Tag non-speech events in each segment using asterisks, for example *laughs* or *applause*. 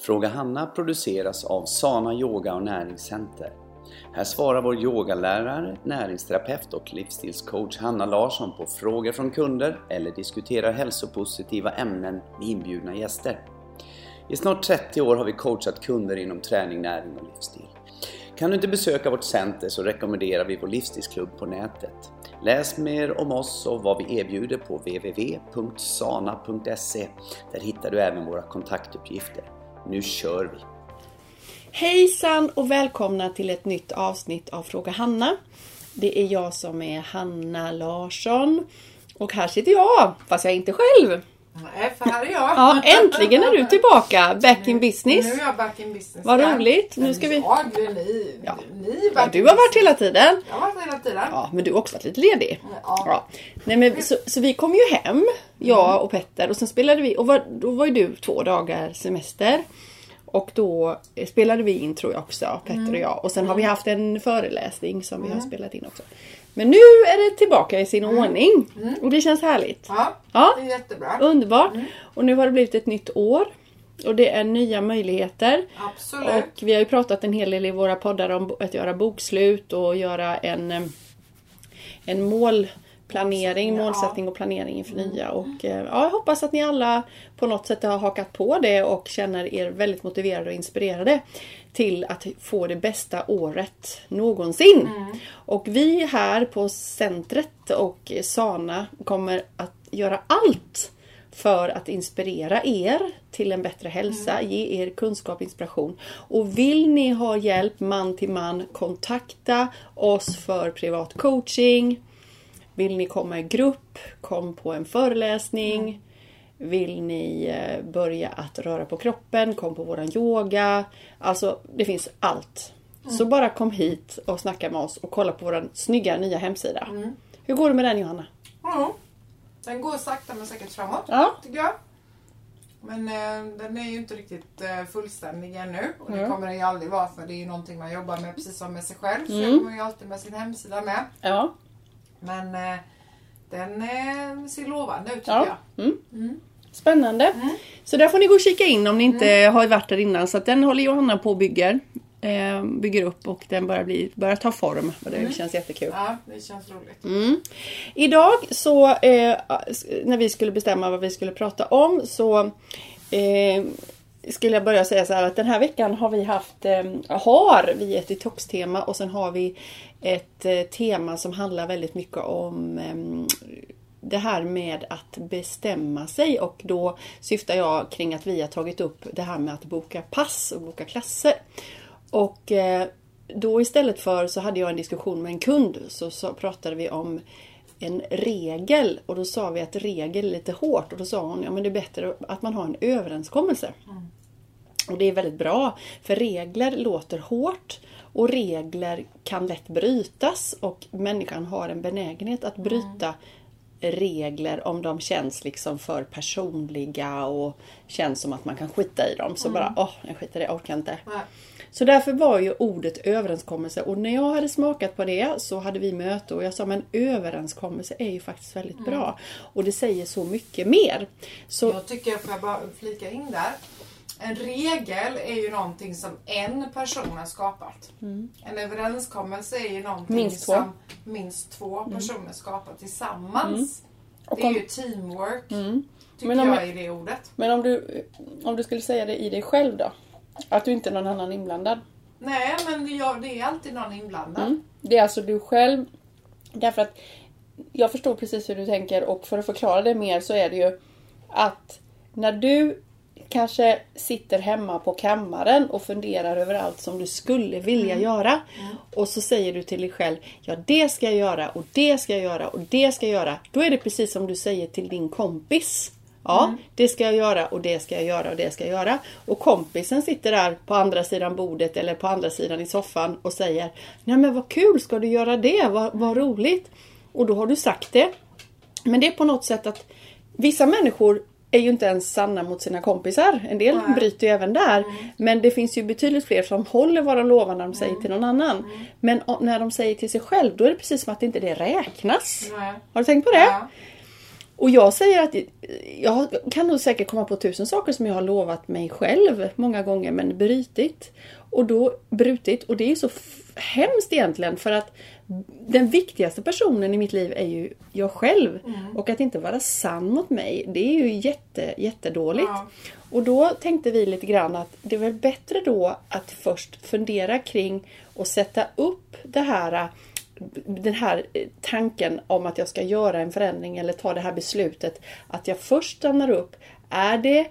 Fråga Hanna produceras av Sana Yoga och Näringscenter. Här svarar vår yogalärare, näringsterapeut och livsstilscoach Hanna Larsson på frågor från kunder eller diskuterar hälsopositiva ämnen med inbjudna gäster. I snart 30 år har vi coachat kunder inom träning, näring och livsstil. Kan du inte besöka vårt center så rekommenderar vi vår livsstilsklubb på nätet. Läs mer om oss och vad vi erbjuder på www.sana.se. Där hittar du även våra kontaktuppgifter. Nu kör vi! Hejsan och välkomna till ett nytt avsnitt av Fråga Hanna. Det är jag som är Hanna Larsson. Och här sitter jag, fast jag är inte själv. Nej, för här är jag. Ja, äntligen är du tillbaka, back in business. Nu är jag back in business. Vad roligt. Nu ska vi... Jag, ni, Ja. ni är Ja, back du har varit hela tiden. Jag tiden. Ja, men du har också varit lite ledig. Ja. Ja. Nej, men, så, så vi kom ju hem, jag och Petter, och sen spelade vi, och var, då var ju du två dagar semester. Och då spelade vi in tror jag också, Petter och jag. Och sen har vi haft en föreläsning som vi har spelat in också. Men nu är det tillbaka i sin ordning. Och det känns härligt. Ja, Ja. det är jättebra. Underbart! Och nu har det blivit ett nytt år. Och det är nya möjligheter. Absolut. Och vi har ju pratat en hel del i våra poddar om att göra bokslut och göra en, eh, en målplanering, Målsättning, ja. målsättning och planering inför nya. Och eh, ja, jag hoppas att ni alla på något sätt har hakat på det och känner er väldigt motiverade och inspirerade till att få det bästa året någonsin. Och vi här på centret och Sana kommer att göra allt för att inspirera er till en bättre hälsa, ge er kunskap och inspiration. Och vill ni ha hjälp man till man, kontakta oss för privat coaching. Vill ni komma i grupp, kom på en föreläsning. Vill ni eh, börja att röra på kroppen, kom på våran yoga. Alltså, det finns allt. Så bara kom hit och snacka med oss och kolla på våran snygga nya hemsida. Hur går det med den Johanna? Ja. Den går sakta men säkert framåt, Ja. tycker jag. Men eh, den är ju inte riktigt eh, fullständig ännu. Och det Mm. kommer den ju aldrig vara för det är ju någonting man jobbar med precis som med sig själv. Så Mm. jag kommer ju alltid med sin hemsida med. Ja. Men eh, den eh, ser lovande ut tycker Ja. jag. Mm. Spännande. Så där får ni gå och kika in om ni inte har varit där innan. Så den håller Johanna på och bygger. Eh, bygger upp och den börjar, bli, börjar ta form. Och det känns jättekul. Ja, det känns roligt. Mm. Idag så eh, när vi skulle bestämma vad vi skulle prata om så eh, skulle jag börja säga så här att den här veckan har vi haft, eh, har vi ett detox-tema och sen har vi ett eh, tema som handlar väldigt mycket om eh, det här med att bestämma sig och då syftar jag kring att vi har tagit upp det här med att boka pass och boka klasser. Och eh, då istället för så hade jag en diskussion med en kund så, så pratade vi om en regel. Och då sa vi att regel är lite hårt. Och då sa hon ja men det är bättre att man har en överenskommelse. Och det är väldigt bra för regler låter hårt. Och regler kan lätt brytas. Och människan har en benägenhet att bryta regler om de känns liksom för personliga och känns som att man kan skita i dem. Så bara, åh, jag skiter i det, jag orkar inte. Nej. Så därför var ju ordet överenskommelse och när jag hade smakat på det så hade vi möte och jag sa men överenskommelse är ju faktiskt väldigt bra. Och det säger så mycket mer. Så Jag tycker, får jag bara flika in där. En regel är ju någonting som en person har skapat. En överenskommelse är ju någonting Mm. Minst. Mm. som minst två personer skapar tillsammans. Och det är om- ju teamwork. Tycker Men om jag jag- är det ordet. Men om du, om du skulle säga det i dig själv då? Att du inte är någon annan inblandad? Nej, men det, ja, det är alltid någon inblandad. Mm. Det är alltså du själv. Därför att jag förstår precis hur du tänker och för att förklara det mer så är det ju att när du kanske sitter hemma på kammaren och funderar över allt som du skulle vilja göra. Och så säger du till dig själv, ja det ska jag göra och det ska jag göra och det ska jag göra. Då är det precis som du säger till din kompis. Ja, det ska jag göra och det ska jag göra och det ska jag göra. Och kompisen sitter där på andra sidan bordet eller på andra sidan i soffan och säger Nej men vad kul, ska du göra det? Vad, vad roligt! Och då har du sagt det. Men det är på något sätt att vissa människor är ju inte ens sanna mot sina kompisar. En del Nej. bryter ju även där. Men det finns ju betydligt fler som håller vad de lovar när de säger till någon annan. Men o- när de säger till sig själv, då är det precis som att inte det räknas. Nej. Har du tänkt på det? Ja. Och jag säger att jag kan nog säkert komma på tusen saker som jag har lovat mig själv många gånger men brutit. Och då brutit och det är så hemskt egentligen för att den viktigaste personen i mitt liv är ju jag själv. Mm. Och att inte vara sann mot mig, det är ju jätte, jättedåligt. Ja. Och då tänkte vi lite grann att det är väl bättre då att först fundera kring och sätta upp det här den här tanken om att jag ska göra en förändring eller ta det här beslutet. Att jag först stannar upp. Är det,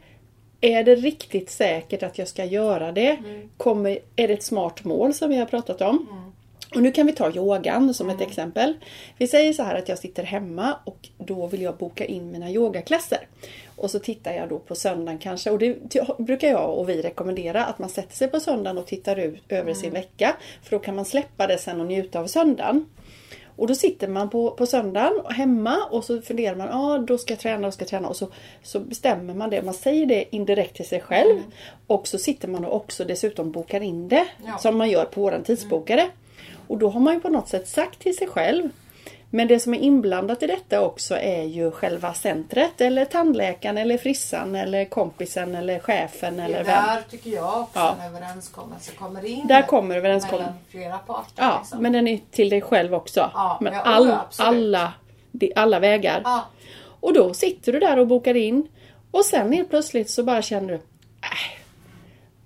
är det riktigt säkert att jag ska göra det? Mm. Kommer, är det ett smart mål som vi har pratat om? Mm. Och nu kan vi ta yogan som ett mm. exempel. Vi säger så här att jag sitter hemma och då vill jag boka in mina yogaklasser. Och så tittar jag då på söndagen kanske och det brukar jag och vi rekommendera att man sätter sig på söndagen och tittar ut över mm. sin vecka. För då kan man släppa det sen och njuta av söndagen. Och då sitter man på, på söndagen hemma och så funderar man, ja ah, då ska jag träna, då ska träna. Och så, så bestämmer man det. Man säger det indirekt till sig själv. Mm. Och så sitter man och också dessutom bokar in det. Ja. Som man gör på våran tidsbokare. Mm. Och då har man ju på något sätt sagt till sig själv men det som är inblandat i detta också är ju själva centret eller tandläkaren eller frissan eller kompisen eller chefen eller vem. Där tycker jag också ja. en överenskommelse kommer in. Där kommer överenskommelsen. Mellan flera parter. Ja, liksom. men den är till dig själv också. Ja, men all, alla, alla vägar. Ja. Och då sitter du där och bokar in och sen helt plötsligt så bara känner du Nej,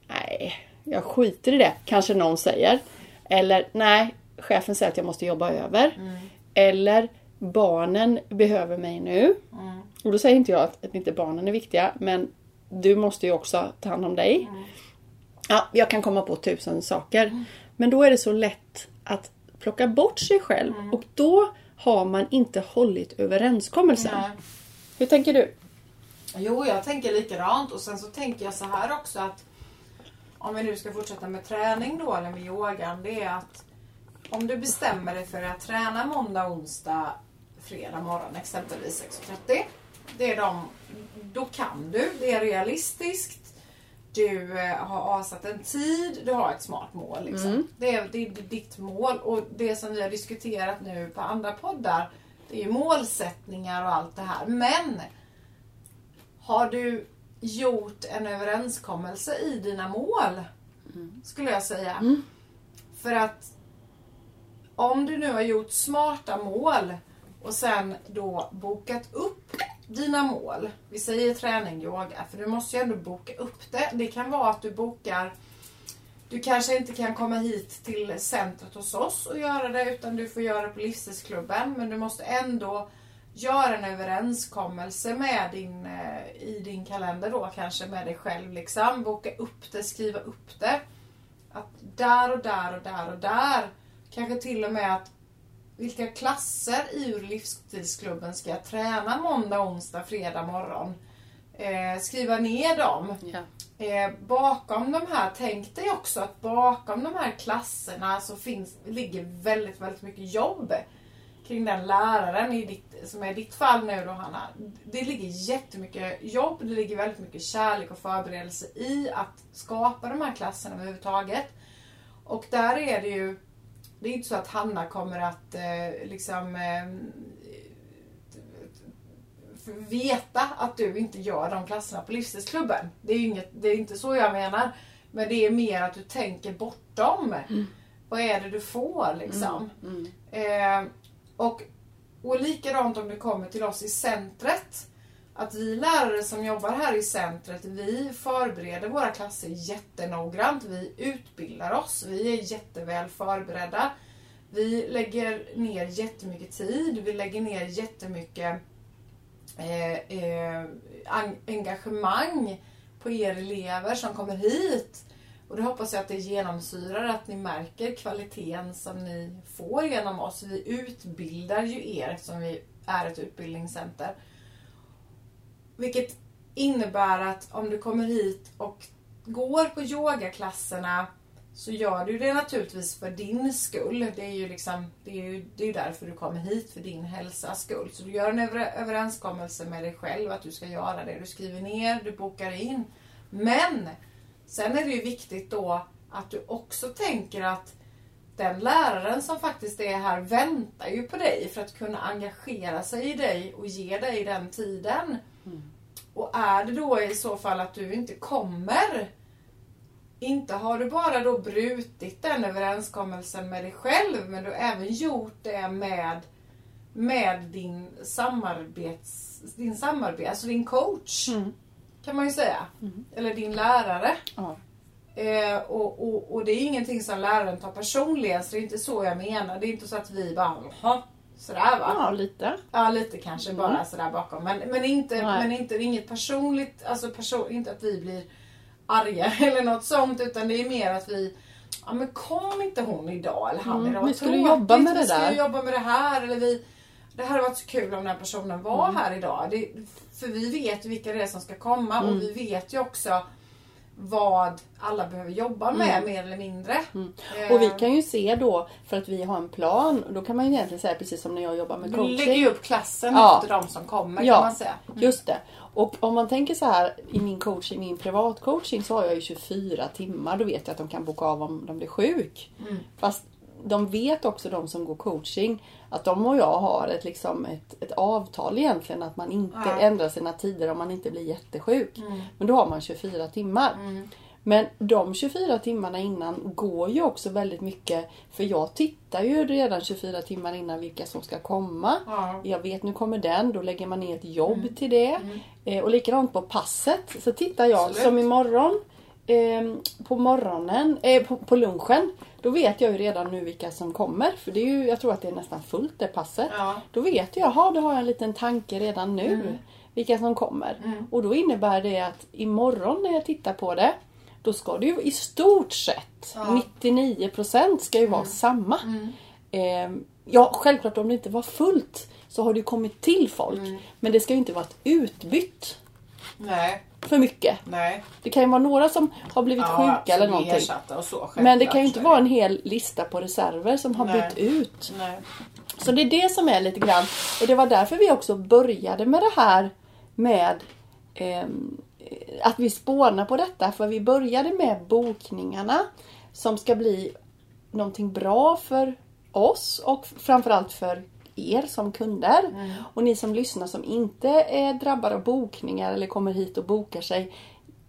nej, jag skiter i det, kanske någon säger. Eller nej, chefen säger att jag måste jobba över. Mm. Eller barnen behöver mig nu. Mm. Och då säger inte jag att, att inte barnen är viktiga men du måste ju också ta hand om dig. Mm. Ja, jag kan komma på tusen saker. Mm. Men då är det så lätt att plocka bort sig själv mm. och då har man inte hållit överenskommelsen. Nej. Hur tänker du? Jo, jag tänker likadant och sen så tänker jag så här också att om vi nu ska fortsätta med träning då eller med yogan, det är att om du bestämmer dig för att träna måndag, onsdag, fredag morgon exempelvis 6.30. Det är de, då kan du, det är realistiskt. Du eh, har avsatt en tid, du har ett smart mål. Liksom. Mm. Det, är, det är ditt mål och det som vi har diskuterat nu på andra poddar det är ju målsättningar och allt det här. Men har du gjort en överenskommelse i dina mål? Mm. Skulle jag säga. Mm. För att om du nu har gjort smarta mål och sen då bokat upp dina mål. Vi säger träning, yoga, för du måste ju ändå boka upp det. Det kan vara att du bokar du kanske inte kan komma hit till centret hos oss och göra det utan du får göra det på livsstilsklubben. Men du måste ändå göra en överenskommelse med din, eh, i din kalender då kanske med dig själv. Liksom. Boka upp det, skriva upp det. Att där och där och där och där Kanske till och med att vilka klasser ur livsstilsklubben ska jag träna måndag, onsdag, fredag morgon? Eh, skriva ner dem. Ja. Eh, bakom de här, tänk dig också att bakom de här klasserna så finns, ligger väldigt, väldigt mycket jobb kring den läraren i ditt, som är ditt fall nu då Hanna. Det ligger jättemycket jobb, det ligger väldigt mycket kärlek och förberedelse i att skapa de här klasserna överhuvudtaget. Och där är det ju det är inte så att Hanna kommer att eh, liksom eh, veta att du inte gör de klasserna på livsstilsklubben. Det är, inget, det är inte så jag menar. Men det är mer att du tänker bortom. Mm. Vad är det du får liksom? Mm. Mm. Eh, och, och likadant om du kommer till oss i centret att vi lärare som jobbar här i centret, vi förbereder våra klasser jättenoggrant. Vi utbildar oss. Vi är jätteväl förberedda. Vi lägger ner jättemycket tid. Vi lägger ner jättemycket eh, eh, engagemang på er elever som kommer hit. Och det hoppas jag att det genomsyrar, att ni märker kvaliteten som ni får genom oss. Vi utbildar ju er eftersom vi är ett utbildningscenter. Vilket innebär att om du kommer hit och går på yogaklasserna så gör du det naturligtvis för din skull. Det är ju liksom, det är ju det är därför du kommer hit, för din hälsas skull. Så du gör en överenskommelse med dig själv att du ska göra det. Du skriver ner, du bokar in. Men sen är det ju viktigt då att du också tänker att den läraren som faktiskt är här väntar ju på dig för att kunna engagera sig i dig och ge dig den tiden. Och är det då i så fall att du inte kommer inte har du bara då brutit den överenskommelsen med dig själv men du har även gjort det med, med din samarbets, din samarbete, alltså din coach. Mm. Kan man ju säga. Eller din lärare. Ja. Eh, och, och, och det är ingenting som läraren tar personligen så det är inte så jag menar. Det är inte så att vi bara Jaha, sådär va. ja, lite. Ja lite kanske Mm. bara sådär bakom. Men, men, inte, Nej. men inte inget personligt, alltså person, inte att vi blir arga *laughs* eller något sånt utan det är mer att vi Ja men kom inte hon idag eller han Mm, idag. vi skulle jobba med det vi skulle där." jobba med det här eller vi Det hade varit så kul om den här personen var Mm. här idag. Det, för vi vet ju vilka det är som ska komma Mm. och vi vet ju också vad alla behöver jobba med mer eller mindre. Mm. Och vi kan ju se då, för att vi har en plan, då kan man ju egentligen säga precis som när jag jobbar med coaching. lägger ju upp klassen Ja. efter de som kommer Ja. kan man säga. Just det. Och om man tänker så här i min coaching, min privatcoaching så har jag ju 24 timmar. Då vet jag att de kan boka av om de blir sjuk. Mm. Fast de vet också de som går coaching att de och jag har ett, liksom ett, ett avtal egentligen att man inte Ja. ändrar sina tider om man inte blir jättesjuk. Mm. Men då har man 24 timmar. Men de 24 timmarna innan går ju också väldigt mycket för jag tittar ju redan 24 timmar innan vilka som ska komma. Ja. Jag vet nu kommer den, då lägger man ner ett jobb till det. Eh, och likadant på passet så tittar jag Absolut. som imorgon eh, på morgonen, eh, på, på lunchen. Då vet jag ju redan nu vilka som kommer. För det är ju, jag tror att det är nästan fullt det passet. Ja. Då vet jag, jaha då har jag en liten tanke redan nu. Mm. Vilka som kommer. Och då innebär det att imorgon när jag tittar på det. Då ska det ju i stort sett, Ja. 99% ska ju vara samma. Eh, ja, självklart om det inte var fullt så har det ju kommit till folk. Men det ska ju inte vara ett utbytt Nej, för mycket. nej. Det kan ju vara några som har blivit sjuka eller någonting. så, Men det kan ju inte vara en hel lista på reserver som har Nej. bytt ut. Nej. Så det är det som är lite grann. Och det var därför vi också började med det här med ehm, att vi spånar på detta. För vi började med bokningarna som ska bli någonting bra för oss och framförallt för er som kunder. Och ni som lyssnar som inte är drabbade av bokningar eller kommer hit och bokar sig.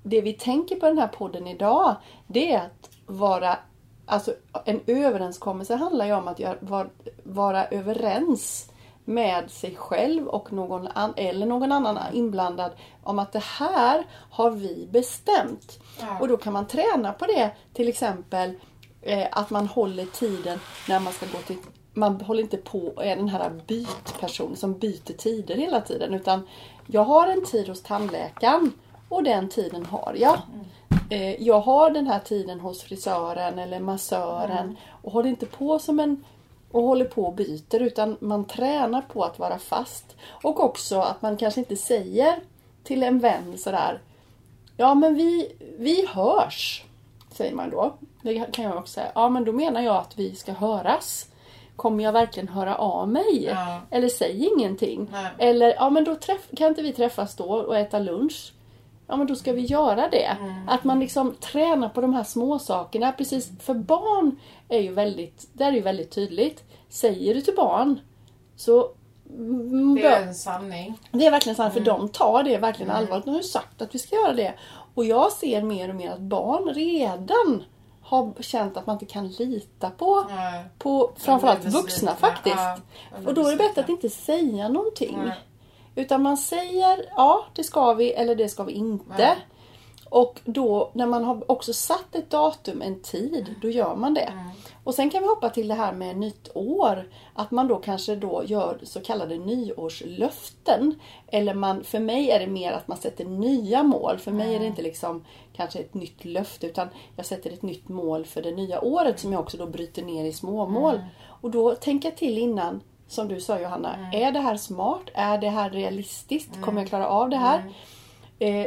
Det vi tänker på den här podden idag det är att vara Alltså en överenskommelse handlar ju om att göra, vara, vara överens med sig själv och någon an, eller någon annan inblandad om att det här har vi bestämt. Ja. Och då kan man träna på det. Till exempel eh, att man håller tiden när man ska gå till man håller inte på och är den här bytpersonen som byter tider hela tiden. Utan jag har en tid hos tandläkaren och den tiden har jag. Eh, jag har den här tiden hos frisören eller massören och håller inte på som en och håller på och byter utan man tränar på att vara fast. Och också att man kanske inte säger till en vän sådär Ja men vi, vi hörs. Säger man då. Det kan jag också säga. Ja men då menar jag att vi ska höras. Kommer jag verkligen höra av mig? Ja. Eller säg ingenting. Nej. Eller ja men då träff, kan inte vi träffas då och äta lunch? Ja men då ska vi göra det. Att man liksom tränar på de här små sakerna. Precis, för barn är ju väldigt, där är ju väldigt tydligt. Säger du till barn så mm, Det är en sanning. det är verkligen sant för de tar det verkligen allvarligt. De har ju sagt att vi ska göra det. Och jag ser mer och mer att barn redan har känt att man inte kan lita på, Nej. på framförallt vuxna faktiskt. Ja, och då är det bättre att inte säga någonting. Nej. Utan man säger ja, det ska vi eller det ska vi inte. Nej. Och då när man har också satt ett datum, en tid, då gör man det. Mm. Och sen kan vi hoppa till det här med nytt år. Att man då kanske då gör så kallade nyårslöften. Eller man, för mig är det mer att man sätter nya mål. För mig är det inte liksom kanske ett nytt löfte utan jag sätter ett nytt mål för det nya året som jag också då bryter ner i småmål. Och då tänker jag till innan, som du sa Johanna, är det här smart? Är det här realistiskt? Kommer jag klara av det här? Eh,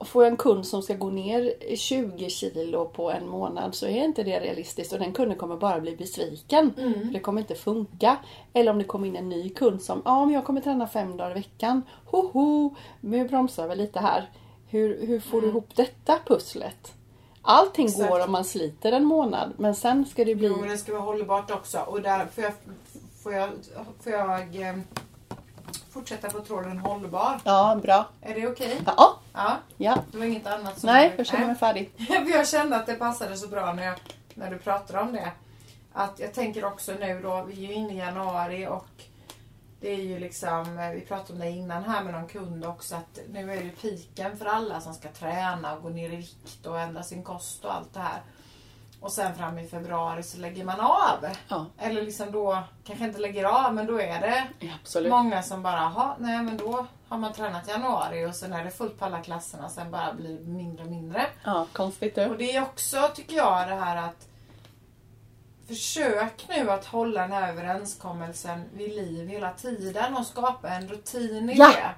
får jag en kund som ska gå ner 20 kilo på en månad så är inte det realistiskt och den kunden kommer bara bli besviken. För det kommer inte funka. Eller om det kommer in en ny kund som, ja men jag kommer träna fem dagar i veckan. Hoho! Nu bromsar vi lite här. Hur, hur får du ihop detta pusslet? Allting Exakt. går om man sliter en månad men sen ska det bli... Jo, men det ska vara hållbart också. Och där får jag, får jag, får jag eh, fortsätta på tråden hållbar. Ja, bra. Är det okej? Ja, Ja, ja. det var inget annat som Nej, jag känner mig färdig. *laughs* Jag kände att det passade så bra när, jag, när du pratade om det. Att jag tänker också nu då, vi är ju inne i januari och det är ju liksom, eh, vi pratade om det innan här med någon kund också, att nu är det piken för alla som ska träna och gå ner i vikt och ändra sin kost och allt det här. Och sen fram i februari så lägger man av. Ja, Eller liksom då, kanske inte lägger av, men då är det ja, många som bara, ha nej men då har man tränat i januari och sen är det fullt på alla klasserna, sen bara blir mindre och mindre. Ja, konstigt Och du. det är också, tycker jag, det här att Försök nu att hålla den här överenskommelsen vid liv hela tiden och skapa en rutin i Ja. det.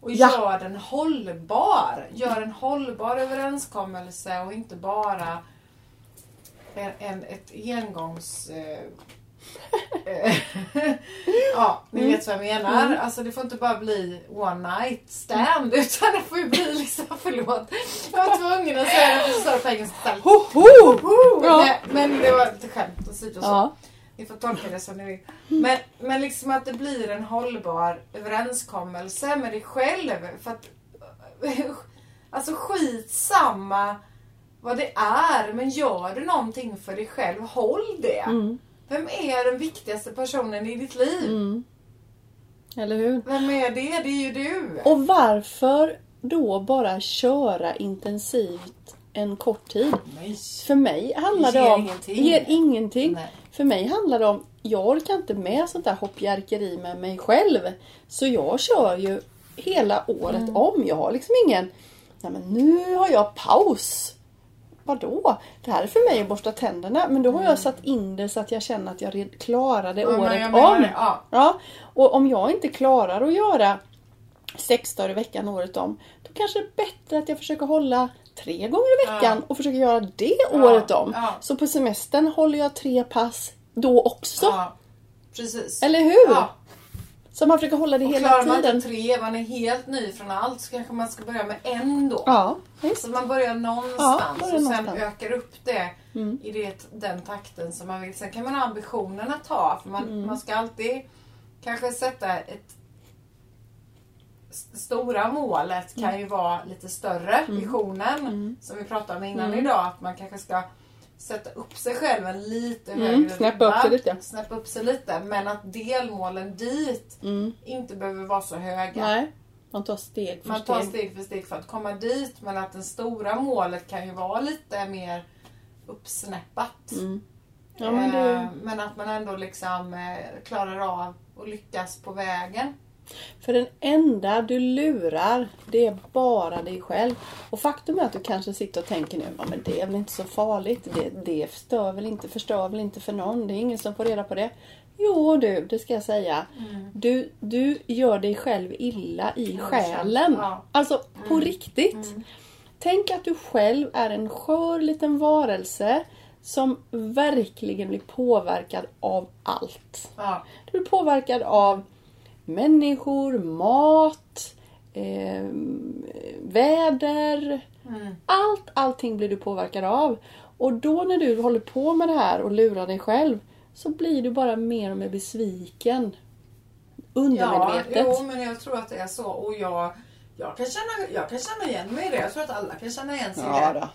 Och Ja. gör den hållbar. Gör en hållbar överenskommelse och inte bara en, ett engångs... Eh, *laughs* eh, *laughs* ja, ni Mm. vet vad jag menar. Alltså det får inte bara bli one night stand *laughs* utan det får ju bli liksom, förlåt. Jag var tvungen att säga det för så på engelska istället. Hoho! Woho! Ja. Nej, Men det var lite skämt och så. Ja, Ni får tolka det som ni vill. Men, men liksom att det blir en hållbar överenskommelse med dig själv. För att, alltså skitsamma vad det är. Men gör du någonting för dig själv, håll det. mm, Vem är den viktigaste personen i ditt liv? mm. Eller hur? Vem är det? Det är ju du. Och varför då bara köra intensivt en kort tid? Nej. För mig handlar Det det om... ingenting. ger ingenting. Nej. För mig handlar det om, jag orkar inte med sånt där hoppjerkeri med mig själv. Så jag kör ju hela året Mm. om. Jag har liksom ingen, nej men nu har jag paus. Vadå? Det här är för mig att borsta tänderna. Men då har jag satt in det så att jag känner att jag Mm. Ja, året om. det, ja. Ja, och om jag inte klarar att göra sex dagar i veckan året om. Då kanske det är bättre att jag försöker hålla tre gånger i veckan Ja. och försöker göra det året om. Så på semestern håller jag tre pass då också. Precis. Eller hur? Ja. Så man försöker hålla det Och hela klarar man tiden. tre, man är helt ny från allt, så kanske man ska börja med en då. Ja. Så man börjar någonstans Ja, börjar och sen någonstans. ökar upp det Mm. i det, den takten som man vill. Sen kan man ha ambitionen att ta, för man, Mm. man ska alltid kanske sätta ett Stora målet kan ju vara lite större, visionen Mm. som vi pratade om innan Mm. idag. Att man kanske ska sätta upp sig själv en lite Mm, högre snäppa upp sig lite. Snäppa upp sig lite. Men att delmålen dit Mm. inte behöver vara så höga. Nej, man tar steg för Man tar steg. steg för steg för att komma dit men att det stora målet kan ju vara lite mer uppsnäppat. Mm. Ja, men Eh, det, men att man ändå liksom eh, klarar av och lyckas på vägen. För den enda du lurar, det är bara dig själv. Och faktum är att du kanske sitter och tänker nu, ja men det är väl inte så farligt. Det, det stör väl inte, förstör väl inte för någon. Det är ingen som får reda på det. Jo du, det ska jag säga. Du, du gör dig själv illa i själen. Ja. Alltså på riktigt. Tänk att du själv är en skör liten varelse som verkligen blir påverkad av allt. Ja. Du blir påverkad av människor, mat, eh, väder. Mm. Allt, allting blir du påverkad av. Och då när du håller på med det här och lurar dig själv så blir du bara mer och mer besviken. Ja, Undermedvetet. jo, men jag tror att det är så. Och jag, jag, kan känna, jag kan känna igen mig i det. Jag tror att alla kan känna igen sig i Ja, det. då.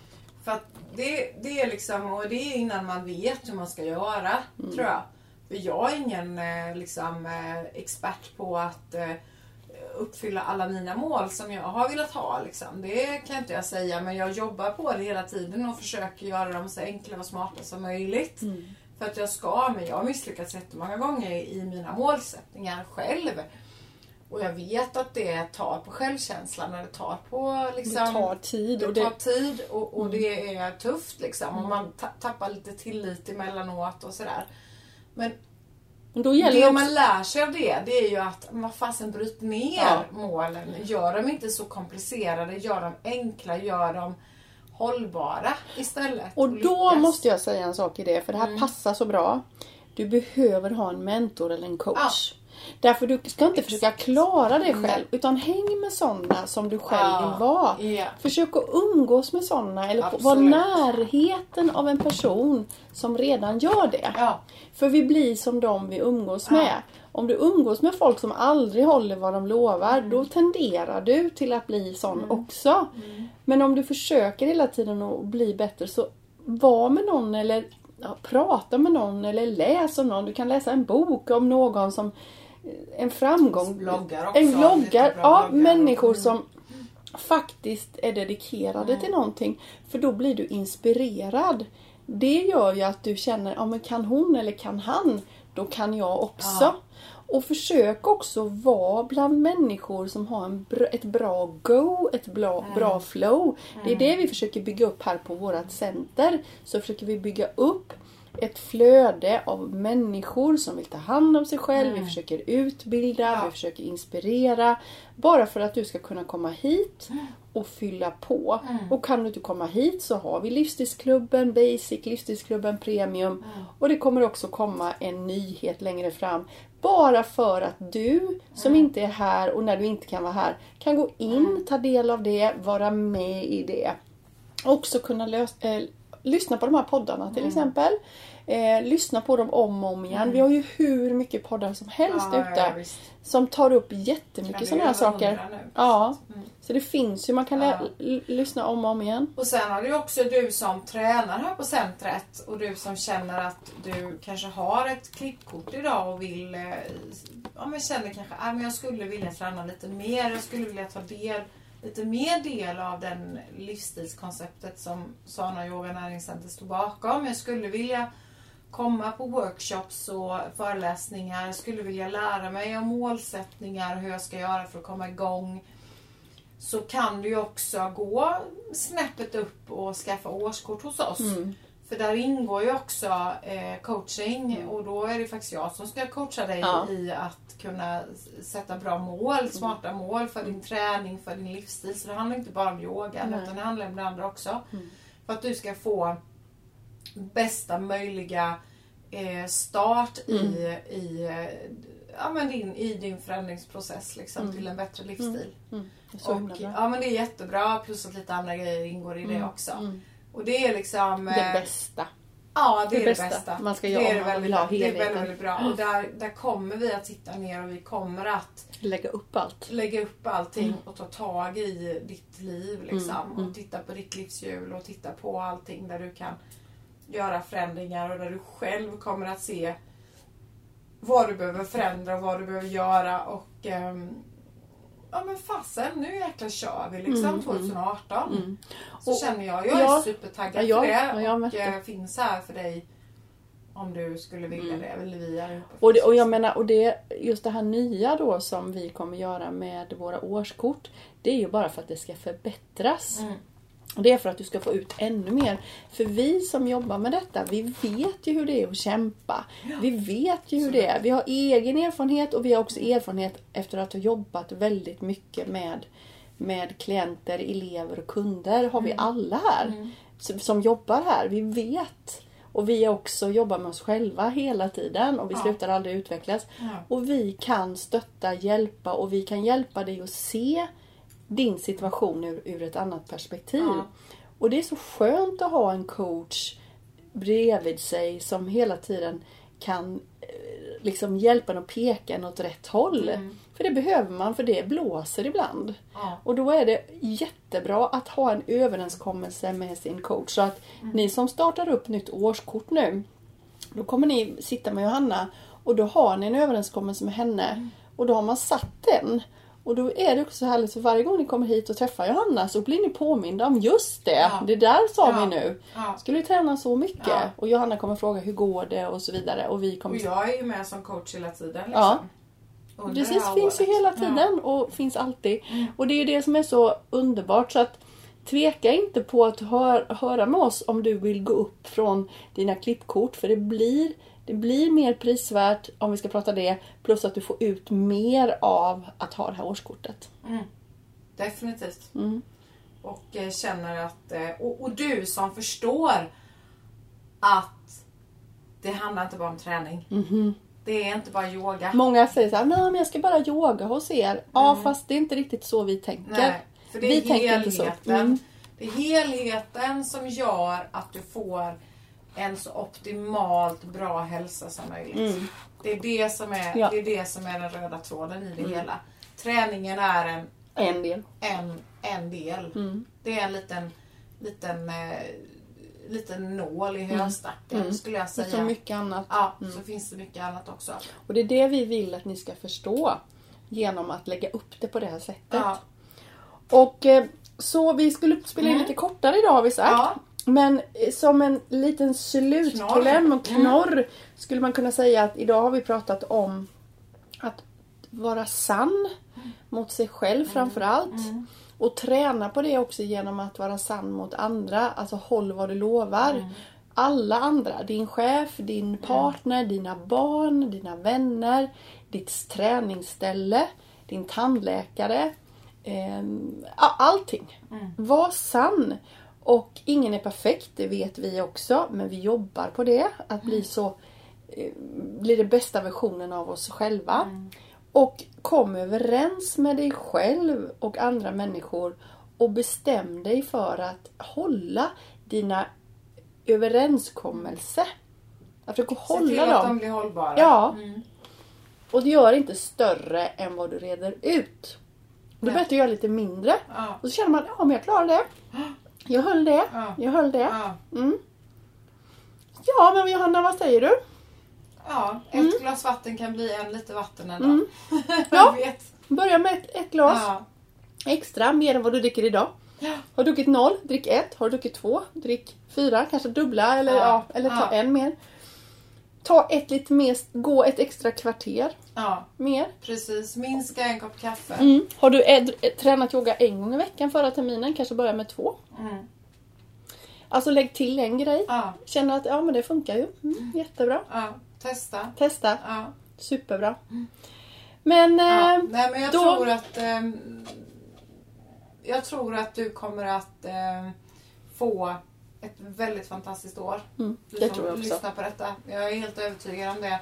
För det, det är liksom, och det är innan man vet hur man ska göra, Mm. tror jag. För jag är ingen eh, liksom, eh, expert på att eh, uppfylla alla mina mål som jag har velat ha. Liksom. Det kan inte jag säga, men jag jobbar på det hela tiden och försöker göra dem så enkla och smarta som möjligt. Mm. För att jag ska, men jag har misslyckats jättemånga gånger i mina målsättningar själv. Och jag vet att det tar på självkänslan och det tar på liksom... Det tar tid. Det Och tar det, Mm. tid och, och det är tufft liksom. Och man ta- tappar lite tillit emellanåt och sådär. Men då gäller det också, man lär sig av det, det är ju att vad fasen bryt ner Ja. målen. Gör dem inte så komplicerade, gör dem enkla, gör dem hållbara istället. och då måste jag säga en sak i det, för det här Mm. passar så bra. Du behöver ha en mentor eller en coach. Därför du ska inte försöka klara det själv utan häng med sådana som du själv Ja, vill vara. ja. Försök att umgås med sådana eller Absolut. vara närheten av en person som redan gör det. Ja. För vi blir som de vi umgås med. Om du umgås med folk som aldrig håller vad de lovar, Mm. då tenderar du till att bli sån också. Mm. Men om du försöker hela tiden att bli bättre, så var med någon eller ja, prata med någon eller läs om någon. Du kan läsa en bok om någon som en framgång. Bloggar också, En bloggar, ja, bloggar. människor Mm. som faktiskt är dedikerade till någonting. För då blir du inspirerad. Det gör ju att du känner, ja men kan hon eller kan han, då kan jag också. Ja. Och försök också vara bland människor som har en ett bra go, ett bra, bra flow. Det är det vi försöker bygga upp här på vårt center. Så försöker vi bygga upp ett flöde av människor som vill ta hand om sig själv. Vi försöker utbilda, Ja. vi försöker inspirera. Bara för att du ska kunna komma hit och fylla på. Och kan du inte komma hit så har vi Livsstilsklubben Basic, Livsstilsklubben Premium. Och det kommer också komma en nyhet längre fram. Bara för att du som inte är här och när du inte kan vara här kan gå in, ta del av det, vara med i det. Också kunna lös- eh, lyssna på de här poddarna till exempel. Eh, lyssna på dem om och om igen. Vi har ju hur mycket poddar som helst Ja, ute. ja, som tar upp jättemycket sådana här saker. nu. Ja. Mm. Så det finns ju, man kan Ja. lyssna om och om igen. Och sen har du också du som tränar här på centret och du som känner att du kanske har ett klippkort idag och vill eh, ja, men känner kanske att men jag skulle vilja träna lite mer. Jag skulle vilja ta del, lite mer del av den livsstilskonceptet som Sana Yoga Näringscenter står bakom. Jag skulle vilja komma på workshops och föreläsningar. Jag skulle vilja lära mig om målsättningar, och hur jag ska göra för att komma igång så kan du ju också gå snäppet upp och skaffa årskort hos oss. Mm. För där ingår ju också eh, coaching och då är det faktiskt jag som ska coacha dig Ja. i att kunna sätta bra mål, smarta mål för din träning, för din livsstil. Så det handlar inte bara om yoga Nej. utan det handlar om det andra också. För att du ska få bästa möjliga eh, start i, i, eh, ja, men din, i din förändringsprocess liksom, till en bättre livsstil. Mm. Och, ja men det är jättebra plus att lite andra grejer ingår i det Mm, också. Mm. Och det är liksom... Det eh, bästa. Ja, det, det är bästa det bästa. man ska det göra är om det väldigt, ha det är väldigt, helheten. väldigt bra. Och där, där kommer vi att sitta ner och vi kommer att Lägga upp allt. lägga upp allting och ta tag i ditt liv liksom. Mm, mm. Och titta på ditt livshjul och titta på allting där du kan göra förändringar och där du själv kommer att se vad du behöver förändra och vad du behöver göra och ehm, Ja men fasen, nu jäklar kör vi liksom Mm, mm. 2018. Mm. Så Och- känner jag. Jag är ja, supertaggad ja, jag- för det. ja, jag och märkte. eh, finns här för dig om du skulle vilja det. Eller vi är Och, det, och jag menar, och det, just det här nya då som vi kommer göra med våra årskort. Det är ju bara för att det ska förbättras. Mm. Och det är för att du ska få ut ännu mer. För vi som jobbar med detta, vi vet ju hur det är att kämpa. Vi vet ju hur det är. Vi har egen erfarenhet och vi har också erfarenhet efter att ha jobbat väldigt mycket med, med klienter, elever och kunder. Har vi alla här som, som jobbar här. Vi vet. Och vi också jobbar med oss själva hela tiden och vi Ja. slutar aldrig utvecklas. Ja. Och vi kan stötta, hjälpa och vi kan hjälpa dig att se din situation ur, ur ett annat perspektiv. Ja. Och det är så skönt att ha en coach bredvid sig som hela tiden kan eh, liksom hjälpa en och peka en åt rätt håll. Mm. För det behöver man, för det blåser ibland. Ja. Och då är det jättebra att ha en överenskommelse med sin coach. Så att Mm. ni som startar upp nytt årskort nu, då kommer ni sitta med Johanna och då har ni en överenskommelse med henne. Mm. Och då har man satt den. Och då är det också så härligt för varje gång ni kommer hit och träffar Johanna så blir ni påminda om just det. Ja. Det där sa Ja. vi nu. Ja. Skulle vi träna så mycket? Ja. Och Johanna kommer fråga hur går det och så vidare. Och vi kommer Och jag är ju med som coach hela tiden. Liksom, Ja. Under Precis, finns ju året. hela tiden och finns alltid. Mm. Och det är ju det som är så underbart. Så att Tveka inte på att hör, höra med oss om du vill gå upp från dina klippkort. För det blir, det blir mer prisvärt om vi ska prata det. Plus att du får ut mer av att ha det här årskortet. Mm. Definitivt. Mm. Och eh, känner att... Eh, och, och du som förstår att det handlar inte bara om träning. Mhm. Det är inte bara yoga. Många säger så här, nej men jag ska bara yoga hos er. Ja fast det är inte riktigt så vi tänker. Nej, för det är vi tänker inte så. helheten. Mm. Det är helheten som gör att du får en så optimalt bra hälsa som möjligt. Mm. Det, är det, som är, Ja. det är det som är den röda tråden i det hela. Träningen är en, En del. en, en del. Mm. Det är en liten, liten, eh, liten nål i höstacken Mm. skulle jag säga. så mycket annat. Ja, så finns det mycket annat också. Och det är det vi vill att ni ska förstå. Genom att lägga upp det på det här sättet. Ja. Och eh, så vi skulle spela in lite kortare idag har vi sagt. Ja. Men eh, som en liten slutkläm och knorr skulle man kunna säga att idag har vi pratat om att vara sann mot sig själv framförallt. Och träna på det också genom att vara sann mot andra. Alltså håll vad du lovar. Alla andra. Din chef, din partner, dina barn, dina vänner, ditt träningsställe, din tandläkare. a- allting. Var sann. Och ingen är perfekt, det vet vi också. Men vi jobbar på det. Att bli så eh, bli den bästa versionen av oss själva. Och kom överens med dig själv och andra människor och bestäm dig för att hålla dina överenskommelser. Att försöka Se till hålla att de dem. blir hållbara. Ja. Mm. Och gör inte större än vad du reder ut. Du behöver göra lite mindre. Ja. Och så känner man, ja men jag klarar det. *gasps* Jag höll det. Ja. Jag höll det. Ja. Mm. Ja men Johanna, vad säger du? Ja, ett glas vatten kan bli en liter vatten en dag. Mm. *laughs* Ja. vet. Börja med ett, ett glas Ja. extra, mer än vad du dricker idag. Har du druckit noll, drick ett. Har du druckit två, drick fyra. Kanske dubbla eller, ja. Eller ta en mer. Ta ett lite mer, gå ett extra kvarter ja, mer. precis. Minska en kopp kaffe. Mm. Har du ed- eh, tränat yoga en gång i veckan förra terminen, kanske börja med två. Mm. Alltså lägg till en grej. Ja, Känner att ja men det funkar ju. Mm, jättebra. ja. Testa. Testa. Ja. Superbra. Men Ja. eh, Nej, men jag då- tror att ehm, jag tror att du kommer att ehm, få ett väldigt fantastiskt år. mm, Du det som tror jag också. lyssnar på detta. Jag är helt övertygad om det.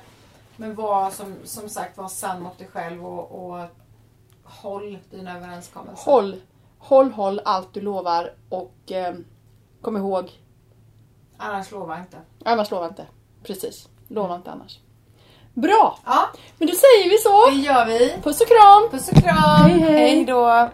Men var som, som sagt var sann mot dig själv och, och håll dina överenskommelser. Håll, håll, håll allt du lovar och eh, kom ihåg, Annars lova inte. annars lova inte. Precis, lova inte annars. Bra! Ja, Men då säger vi så. det gör vi. Puss och kram! Puss och kram. Hej, hej. hej då.